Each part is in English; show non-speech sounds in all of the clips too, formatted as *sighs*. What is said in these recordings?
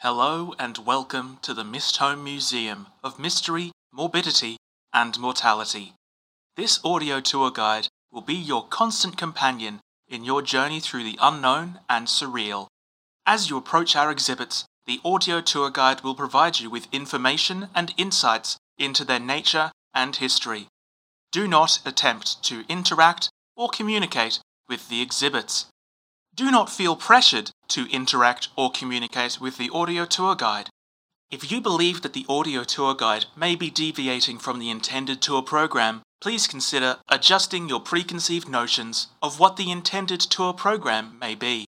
Hello and welcome to the Mistholme Museum of Mystery, Morbidity, and Mortality. This audio tour guide will be your constant companion in your journey through the unknown and surreal. As you approach our exhibits, the audio tour guide will provide you with information and insights into their nature and history. Do not attempt to interact or communicate with the exhibits. Do not feel pressured to interact or communicate with the audio tour guide. If you believe that the audio tour guide may be deviating from the intended tour program, please consider adjusting your preconceived notions of what the intended tour program may be.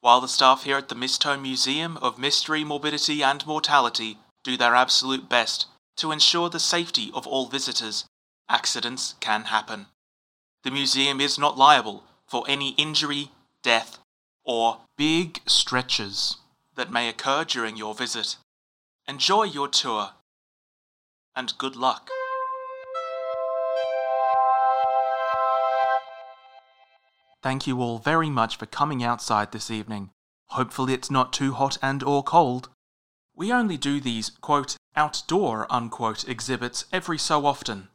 While the staff here at the Mistholme Museum of Mystery, Morbidity and Mortality do their absolute best to ensure the safety of all visitors, accidents can happen. The museum is not liable for any injury, death, or big stretches that may occur during your visit. Enjoy your tour, and good luck. Thank you all very much for coming outside this evening. Hopefully it's not too hot and or cold. We only do these, quote, outdoor, unquote, exhibits every so often,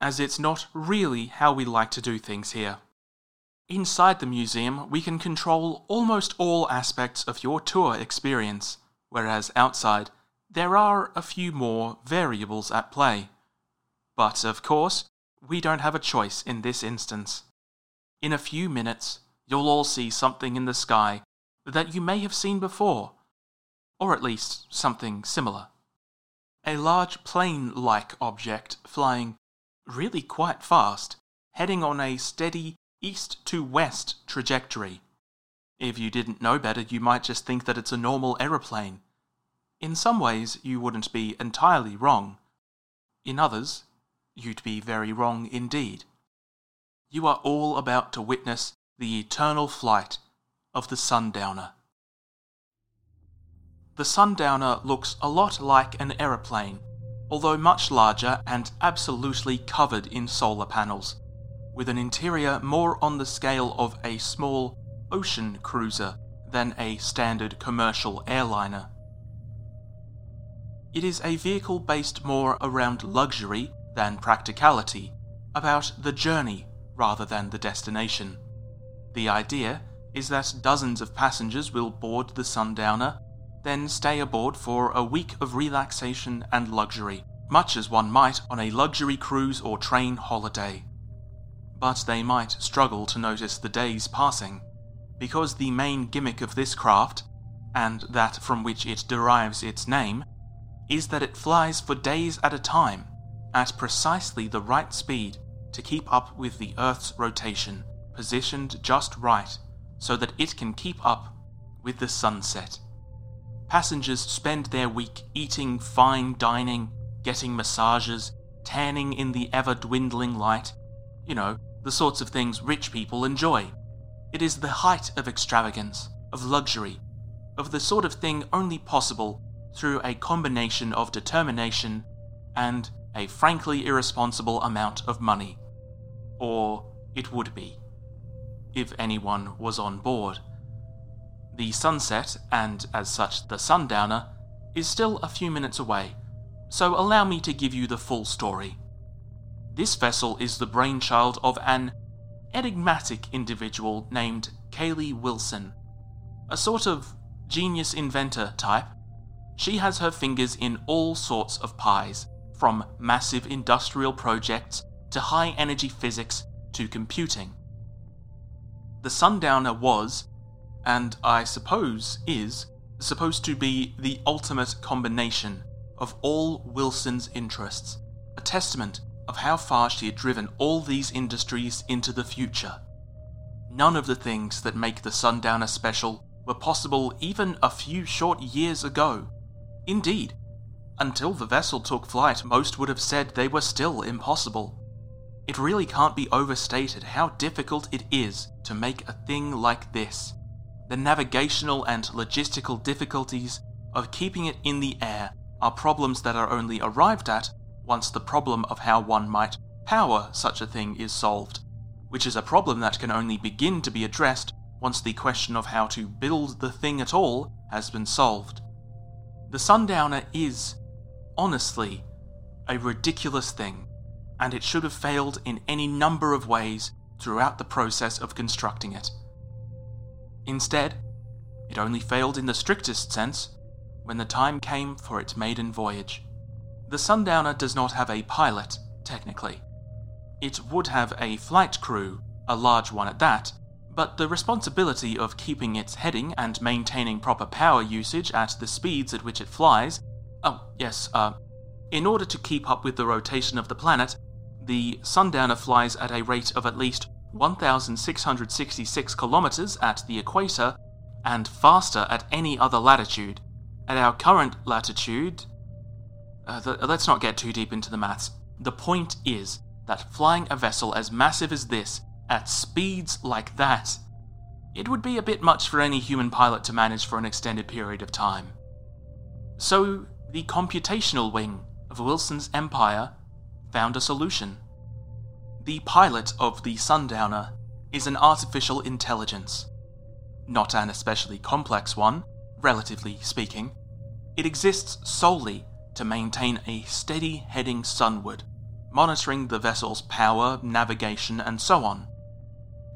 as it's not really how we like to do things here. Inside the museum, we can control almost all aspects of your tour experience, whereas outside, there are a few more variables at play. But of course, we don't have a choice in this instance. In a few minutes, you'll all see something in the sky that you may have seen before, or at least something similar. A large plane like object flying really quite fast, heading on a steady east to west trajectory. If you didn't know better, you might just think that it's a normal aeroplane. In some ways, you wouldn't be entirely wrong. In others, you'd be very wrong indeed you are all about to witness the eternal flight of the sundowner. The sundowner looks a lot like an aeroplane, although much larger and absolutely covered in solar panels, with an interior more on the scale of a small ocean cruiser than a standard commercial airliner. It is a vehicle based more around luxury than practicality, about the journey rather than the destination. The idea is that dozens of passengers will board the Sundowner, then stay aboard for a week of relaxation and luxury, much as one might on a luxury cruise or train holiday. But they might struggle to notice the days passing, because the main gimmick of this craft, and that from which it derives its name, is that it flies for days at a time, at precisely the right speed to keep up with the Earth's rotation, positioned just right so that it can keep up with the sunset. Passengers spend their week eating fine dining, getting massages, tanning in the ever dwindling light. You know, the sorts of things rich people enjoy. It is the height of extravagance, of luxury, of the sort of thing only possible through a combination of determination and a frankly irresponsible amount of money. Or it would be, if anyone was on board. The sunset, and as such the sundowner, is still a few minutes away, so allow me to give you the full story. This vessel is the brainchild of an enigmatic individual named Kaylee Wilson, a sort of genius inventor type. She has her fingers in all sorts of pies, from massive industrial projects to high energy physics to computing. The Sundowner was, and I suppose is, supposed to be the ultimate combination of all Wilson's interests, a testament of how far she had driven all these industries into the future. None of the things that make the Sundowner special were possible even a few short years ago. Indeed, until the vessel took flight, most would have said they were still impossible. It really can't be overstated how difficult it is to make a thing like this. The navigational and logistical difficulties of keeping it in the air are problems that are only arrived at once the problem of how one might power such a thing is solved, which is a problem that can only begin to be addressed once the question of how to build the thing at all has been solved. The Sundowner is, honestly, a ridiculous thing, and it should have failed in any number of ways throughout the process of constructing it. Instead, it only failed in the strictest sense when the time came for its maiden voyage. The Sundowner does not have a pilot, technically. It would have a flight crew, a large one at that, but the responsibility of keeping its heading and maintaining proper power usage at the speeds at which it flies. Oh, yes, uh, in order to keep up with the rotation of the planet, the Sundowner flies at a rate of at least 1,666 kilometers at the equator and faster at any other latitude. At our current latitude. Uh, let's not get too deep into the maths. The point is that flying a vessel as massive as this at speeds like that, it would be a bit much for any human pilot to manage for an extended period of time. So, the computational wing of Wilson's empire found a solution. The pilot of the Sundowner is an artificial intelligence. Not an especially complex one, relatively speaking. It exists solely to maintain a steady heading sunward, monitoring the vessel's power, navigation, and so on.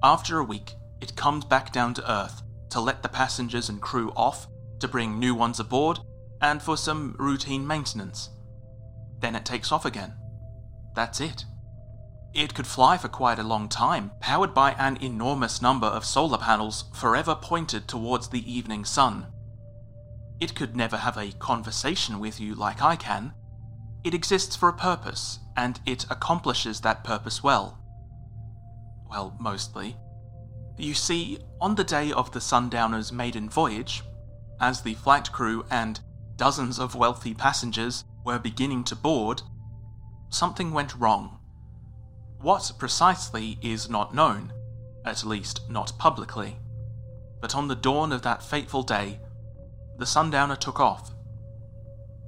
After a week, it comes back down to Earth to let the passengers and crew off, to bring new ones aboard, and for some routine maintenance. Then it takes off again. That's it. It could fly for quite a long time, powered by an enormous number of solar panels forever pointed towards the evening sun. It could never have a conversation with you like I can. It exists for a purpose, and it accomplishes that purpose well well, mostly. You see, on the day of the Sundowner's maiden voyage, as the flight crew and dozens of wealthy passengers were beginning to board, something went wrong. What precisely is not known, at least not publicly. But on the dawn of that fateful day, the Sundowner took off.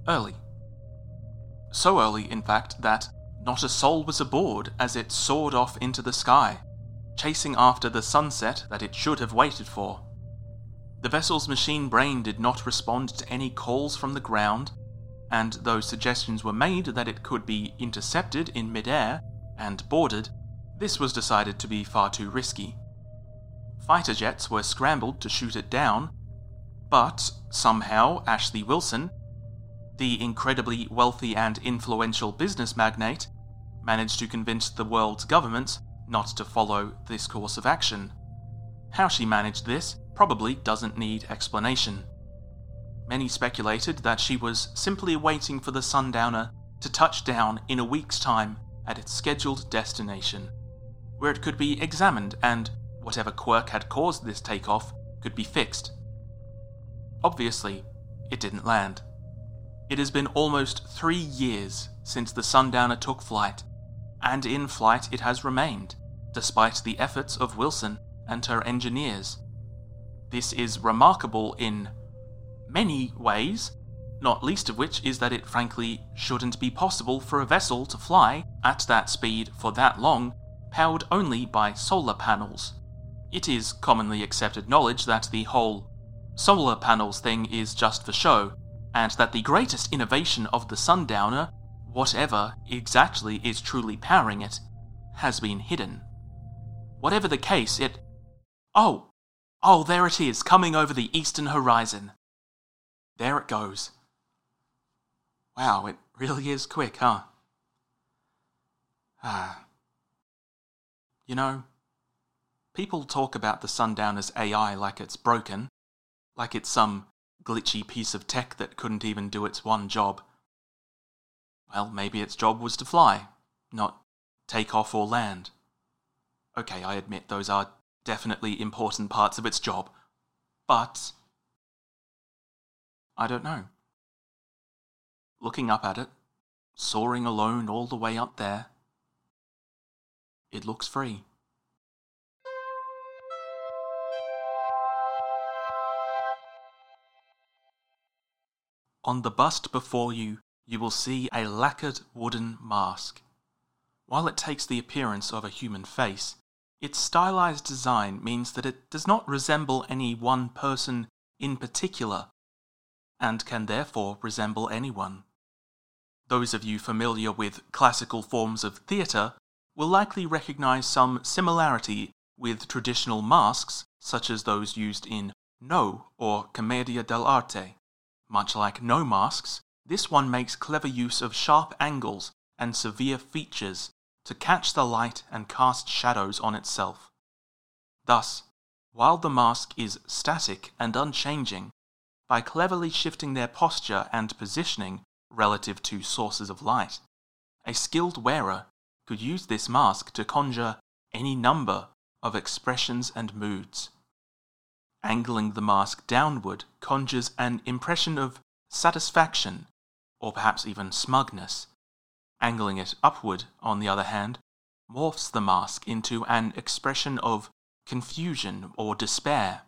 Early. So early, in fact, that not a soul was aboard as it soared off into the sky chasing after the sunset that it should have waited for. The vessel's machine brain did not respond to any calls from the ground, and though suggestions were made that it could be intercepted in midair and boarded, this was decided to be far too risky. Fighter jets were scrambled to shoot it down, but somehow Ashley Wilson, the incredibly wealthy and influential business magnate, managed to convince the world's governments not to follow this course of action. How she managed this probably doesn't need explanation. Many speculated that she was simply waiting for the Sundowner to touch down in a week's time at its scheduled destination, where it could be examined and whatever quirk had caused this takeoff could be fixed. Obviously, it didn't land. It has been almost three years since the Sundowner took flight, and in flight it has remained, despite the efforts of Wilson and her engineers. This is remarkable in many ways, not least of which is that it frankly shouldn't be possible for a vessel to fly at that speed for that long, powered only by solar panels. It is commonly accepted knowledge that the whole solar panels thing is just for show, and that the greatest innovation of the Sundowner whatever exactly is truly powering it, has been hidden. Whatever the case, it. Oh! Oh, there it is, coming over the eastern horizon. There it goes. Wow, it really is quick, huh? Ah. You know, people talk about the Sundowner's AI like it's broken, like it's some glitchy piece of tech that couldn't even do its one job. Well, maybe its job was to fly, not take off or land. Okay, I admit those are definitely important parts of its job, but I don't know. Looking up at it, soaring alone all the way up there, it looks free. On the bust before you, you will see a lacquered wooden mask. While it takes the appearance of a human face, its stylized design means that it does not resemble any one person in particular, and can therefore resemble anyone. Those of you familiar with classical forms of theatre will likely recognize some similarity with traditional masks, such as those used in No or Commedia dell'arte. Much like No masks, this one makes clever use of sharp angles and severe features to catch the light and cast shadows on itself. Thus, while the mask is static and unchanging, by cleverly shifting their posture and positioning relative to sources of light, a skilled wearer could use this mask to conjure any number of expressions and moods. Angling the mask downward conjures an impression of satisfaction, or perhaps even smugness. Angling it upward, on the other hand, morphs the mask into an expression of confusion or despair.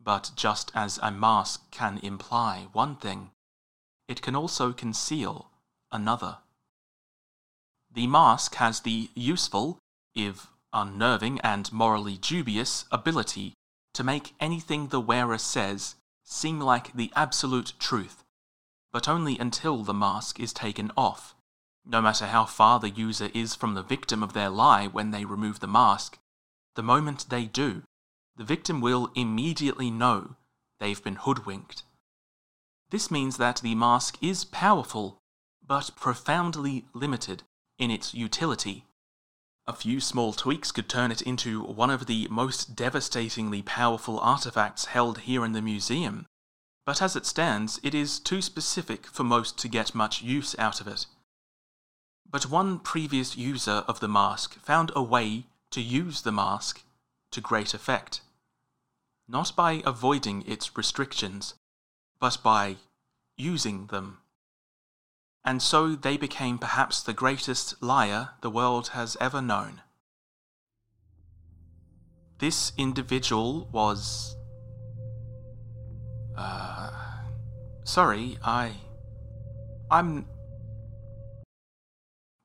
But just as a mask can imply one thing, it can also conceal another. The mask has the useful, if unnerving and morally dubious, ability to make anything the wearer says seem like the absolute truth, but only until the mask is taken off. No matter how far the user is from the victim of their lie when they remove the mask, the moment they do, the victim will immediately know they've been hoodwinked. This means that the mask is powerful, but profoundly limited in its utility. A few small tweaks could turn it into one of the most devastatingly powerful artifacts held here in the museum, but as it stands, it is too specific for most to get much use out of it. But one previous user of the mask found a way to use the mask to great effect. Not by avoiding its restrictions, but by using them and so they became perhaps the greatest liar the world has ever known. This individual was. Uh. Sorry, I. I'm.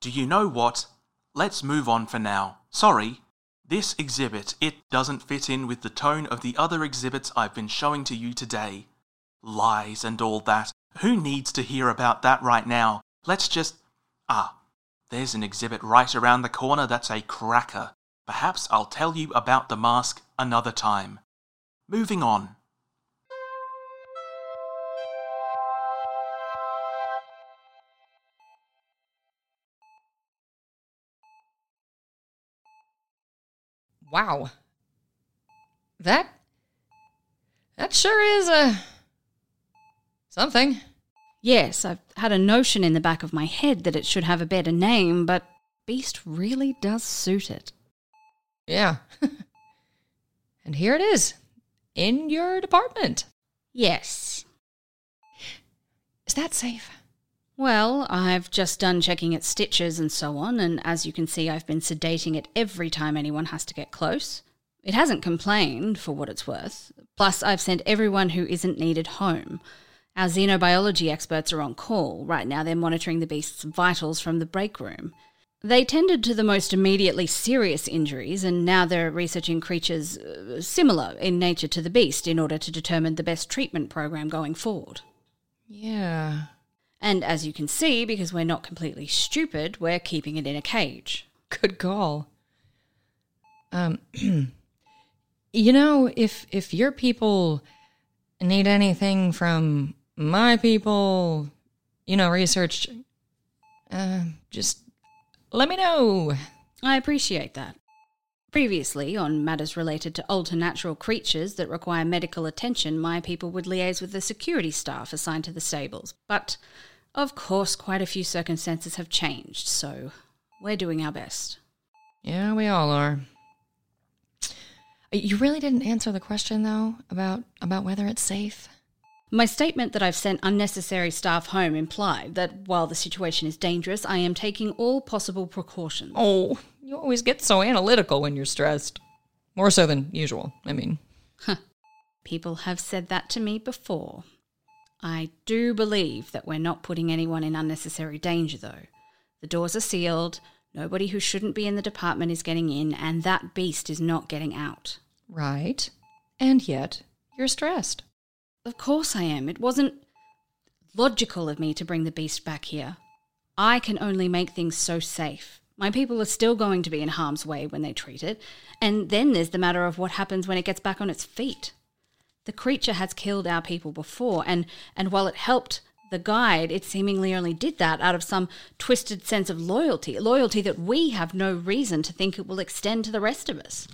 Do you know what? Let's move on for now. Sorry. This exhibit, it doesn't fit in with the tone of the other exhibits I've been showing to you today. Lies and all that. Who needs to hear about that right now? Let's just. Ah, there's an exhibit right around the corner that's a cracker. Perhaps I'll tell you about the mask another time. Moving on. Wow. That. That sure is a. something. Yes, I've had a notion in the back of my head that it should have a better name, but Beast really does suit it. Yeah. *laughs* and here it is, in your department. Yes. Is that safe? Well, I've just done checking its stitches and so on, and as you can see, I've been sedating it every time anyone has to get close. It hasn't complained, for what it's worth. Plus, I've sent everyone who isn't needed home. Our xenobiology experts are on call. Right now, they're monitoring the beast's vitals from the break room. They tended to the most immediately serious injuries, and now they're researching creatures uh, similar in nature to the beast in order to determine the best treatment program going forward. Yeah. And as you can see, because we're not completely stupid, we're keeping it in a cage. Good call. Um, *clears throat* you know, if if your people need anything from my people, you know, research, uh, just let me know. I appreciate that. Previously, on matters related to alternatural creatures that require medical attention, my people would liaise with the security staff assigned to the stables. But, of course, quite a few circumstances have changed, so we're doing our best. Yeah, we all are. You really didn't answer the question though about about whether it's safe. My statement that I've sent unnecessary staff home implied that while the situation is dangerous, I am taking all possible precautions. Oh, you always get so analytical when you're stressed. More so than usual, I mean. People have said that to me before. I do believe that we're not putting anyone in unnecessary danger, though. The doors are sealed, nobody who shouldn't be in the department is getting in, and that beast is not getting out. Right. And yet, you're stressed. Of course I am. It wasn't logical of me to bring the beast back here. I can only make things so safe. My people are still going to be in harm's way when they treat it, and then there's the matter of what happens when it gets back on its feet. The creature has killed our people before, and, and while it helped the guide, it seemingly only did that out of some twisted sense of loyalty, a loyalty that we have no reason to think it will extend to the rest of us.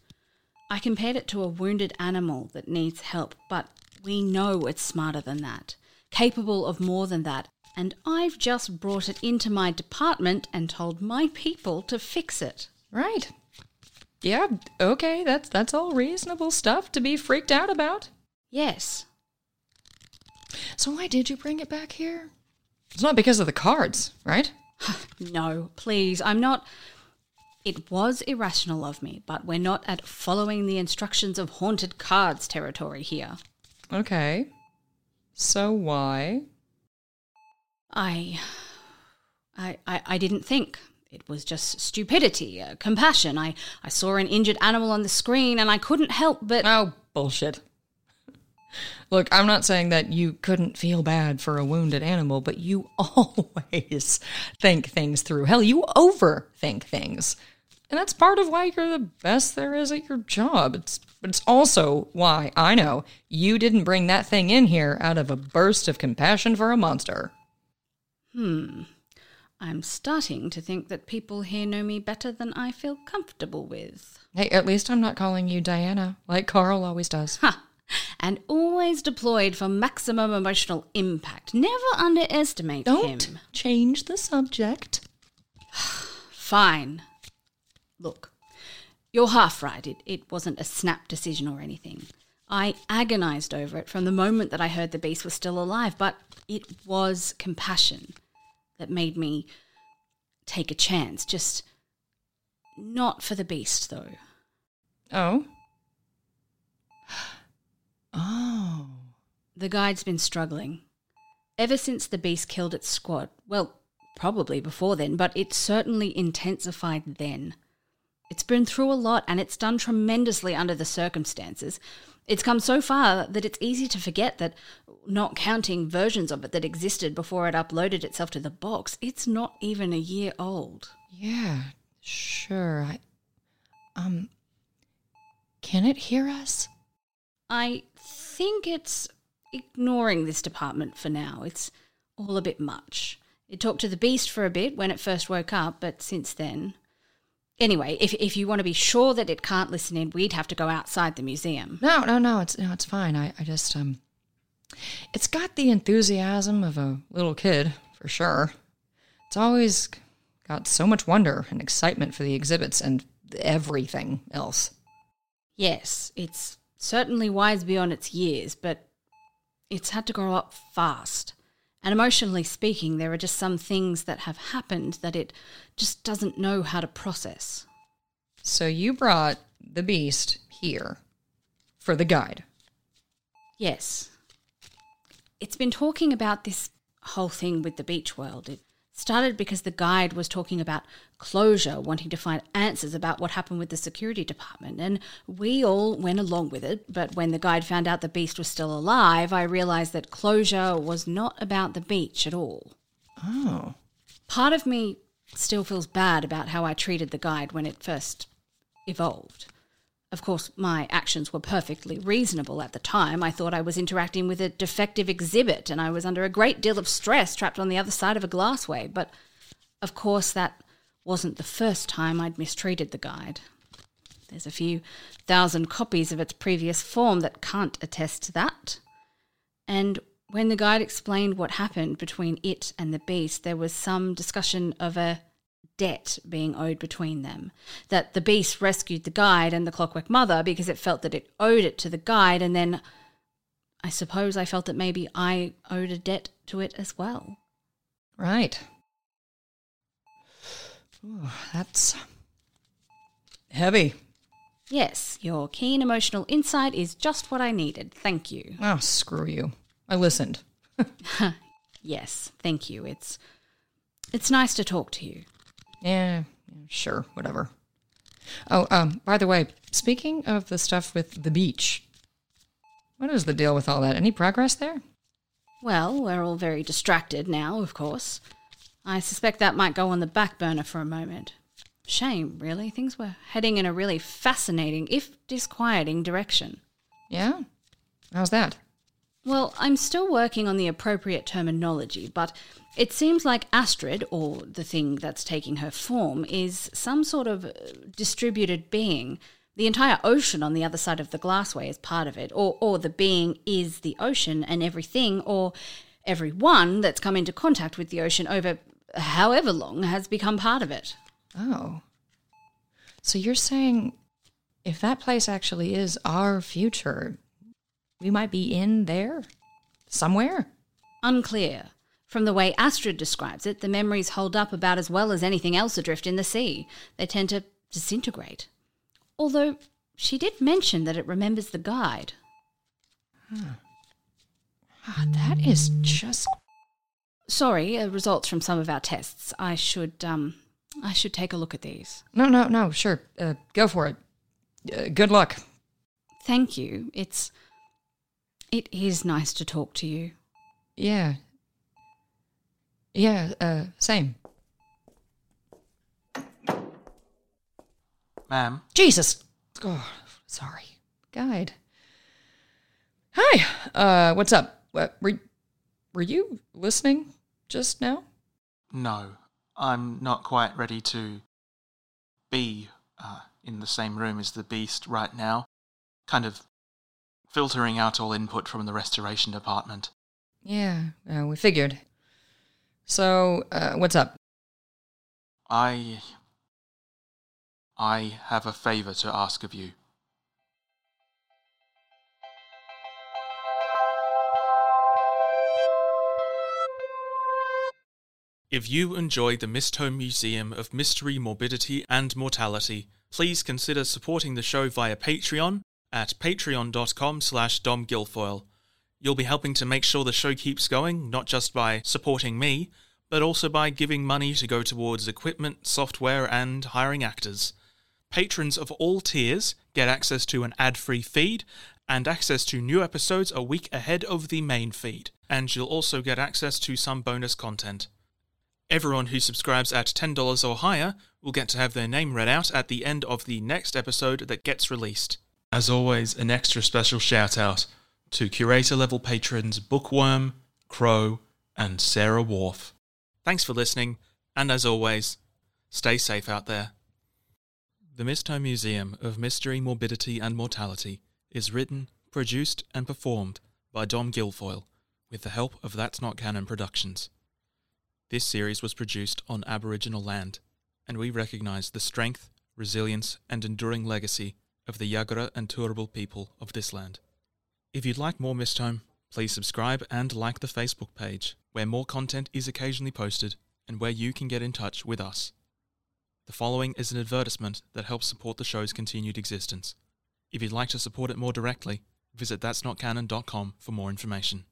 I compared it to a wounded animal that needs help, but we know it's smarter than that, capable of more than that, and I've just brought it into my department and told my people to fix it. Right. Yeah, okay, that's that's all reasonable stuff to be freaked out about. Yes. So why did you bring it back here? It's not because of the cards, right? *sighs* no, please, I'm not. It was irrational of me, but we're not at following the instructions of haunted cards territory here. Okay. So why? I. I, I, I didn't think. It was just stupidity, uh, compassion. I, I saw an injured animal on the screen and I couldn't help but. Oh, bullshit. Look, I'm not saying that you couldn't feel bad for a wounded animal, but you *laughs* always think things through. Hell, you overthink things. And that's part of why you're the best there is at your job. It's but it's also why I know you didn't bring that thing in here out of a burst of compassion for a monster. Hmm. I'm starting to think that people here know me better than I feel comfortable with. Hey, at least I'm not calling you Diana, like Carl always does. Ha! And always deployed for maximum emotional impact. Never underestimate Don't him. change the subject. *sighs* Fine. Look, you're half right. It, it wasn't a snap decision or anything. I agonized over it from the moment that I heard the beast was still alive, but it was compassion that made me take a chance. Just not for the beast, though. Oh? *sighs* Oh. The guide's been struggling. Ever since the beast killed its squad, well, probably before then, but it certainly intensified then. It's been through a lot and it's done tremendously under the circumstances. It's come so far that it's easy to forget that, not counting versions of it that existed before it uploaded itself to the box, it's not even a year old. Yeah, sure. I, um, can it hear us? I think it's ignoring this department for now. It's all a bit much. It talked to the beast for a bit when it first woke up, but since then. Anyway, if, if you want to be sure that it can't listen in, we'd have to go outside the museum. No, no, no. It's no, it's fine. I, I just um, it's got the enthusiasm of a little kid for sure. It's always got so much wonder and excitement for the exhibits and everything else. Yes, it's certainly wise beyond its years, but it's had to grow up fast. And emotionally speaking, there are just some things that have happened that it just doesn't know how to process. So you brought the beast here for the guide. Yes. It's been talking about this whole thing with the beach world. It started because the guide was talking about closure, wanting to find answers about what happened with the security department, and we all went along with it. But when the guide found out the beast was still alive, I realized that closure was not about the beach at all. Oh. Part of me still feels bad about how I treated the guide when it first evolved. Of course, my actions were perfectly reasonable at the time. I thought I was interacting with a defective exhibit and I was under a great deal of stress trapped on the other side of a glassway. But of course, that wasn't the first time I'd mistreated the guide. There's a few thousand copies of its previous form that can't attest to that. And when the guide explained what happened between it and the beast, there was some discussion of a debt being owed between them. That the beast rescued the guide and the clockwork mother because it felt that it owed it to the guide, and then I suppose I felt that maybe I owed a debt to it as well. Right. Ooh, that's heavy. Yes, your keen emotional insight is just what I needed. Thank you. Oh, screw you. I listened. *laughs* *laughs* Yes, thank you. It's it's nice to talk to you. Yeah, yeah, sure, whatever. Oh, um, by the way, speaking of the stuff with the beach, what is the deal with all that? Any progress there? Well, we're all very distracted now, of course. I suspect that might go on the back burner for a moment. Shame, really. Things were heading in a really fascinating, if disquieting, direction. Yeah? How's that? Well, I'm still working on the appropriate terminology, but it seems like Astrid, or the thing that's taking her form, is some sort of uh, distributed being. The entire ocean on the other side of the glassway is part of it, or, or the being is the ocean and everything, or everyone that's come into contact with the ocean over however long has become part of it. Oh. So you're saying if that place actually is our future, we might be in there? Somewhere? Unclear. From the way Astrid describes it, the memories hold up about as well as anything else adrift in the sea. They tend to disintegrate. Although she did mention that it remembers the guide. Ah, that is just. Sorry, uh, results from some of our tests. I should um I should take a look at these. No, no, no, sure. Uh, go for it. Uh, good luck. Thank you. It's it is nice to talk to you. Yeah. Yeah, uh, same. Ma'am, Jesus. Oh, sorry. Guide. Hi. Uh, what's up? What, were, were you listening just now? no, I'm not quite ready to be uh, in the same room as the beast right now. Kind of filtering out all input from the restoration department. Yeah, uh, we figured. So, uh, what's up? I. I have a favour to ask of you. If you enjoyed the Mistholme Museum of Mystery, Morbidity and Mortality, please consider supporting the show via Patreon at patreon.com slash domguilfoyle. You'll be helping to make sure the show keeps going, not just by supporting me, but also by giving money to go towards equipment, software, and hiring actors. Patrons of all tiers get access to an ad free feed and access to new episodes a week ahead of the main feed, and you'll also get access to some bonus content. Everyone who subscribes at $10 or higher will get to have their name read out at the end of the next episode that gets released. As always, an extra special shout out to curator level patrons Bookworm, Crow, and Sarah Wharf. Thanks for listening, and as always, stay safe out there. The Mistholme Museum of Mystery, Morbidity and Mortality is written, produced, and performed by Dom Guilfoyle with the help of That's Not Canon Productions. This series was produced on Aboriginal land, and we recognise the strength, resilience, and enduring legacy of the Yagara and Turrbal people of this land. If you'd like more Mistholme, please subscribe and like the Facebook page, where more content is occasionally posted and where you can get in touch with us. The following is an advertisement that helps support the show's continued existence. If you'd like to support it more directly, visit that'snotcanon.com for more information.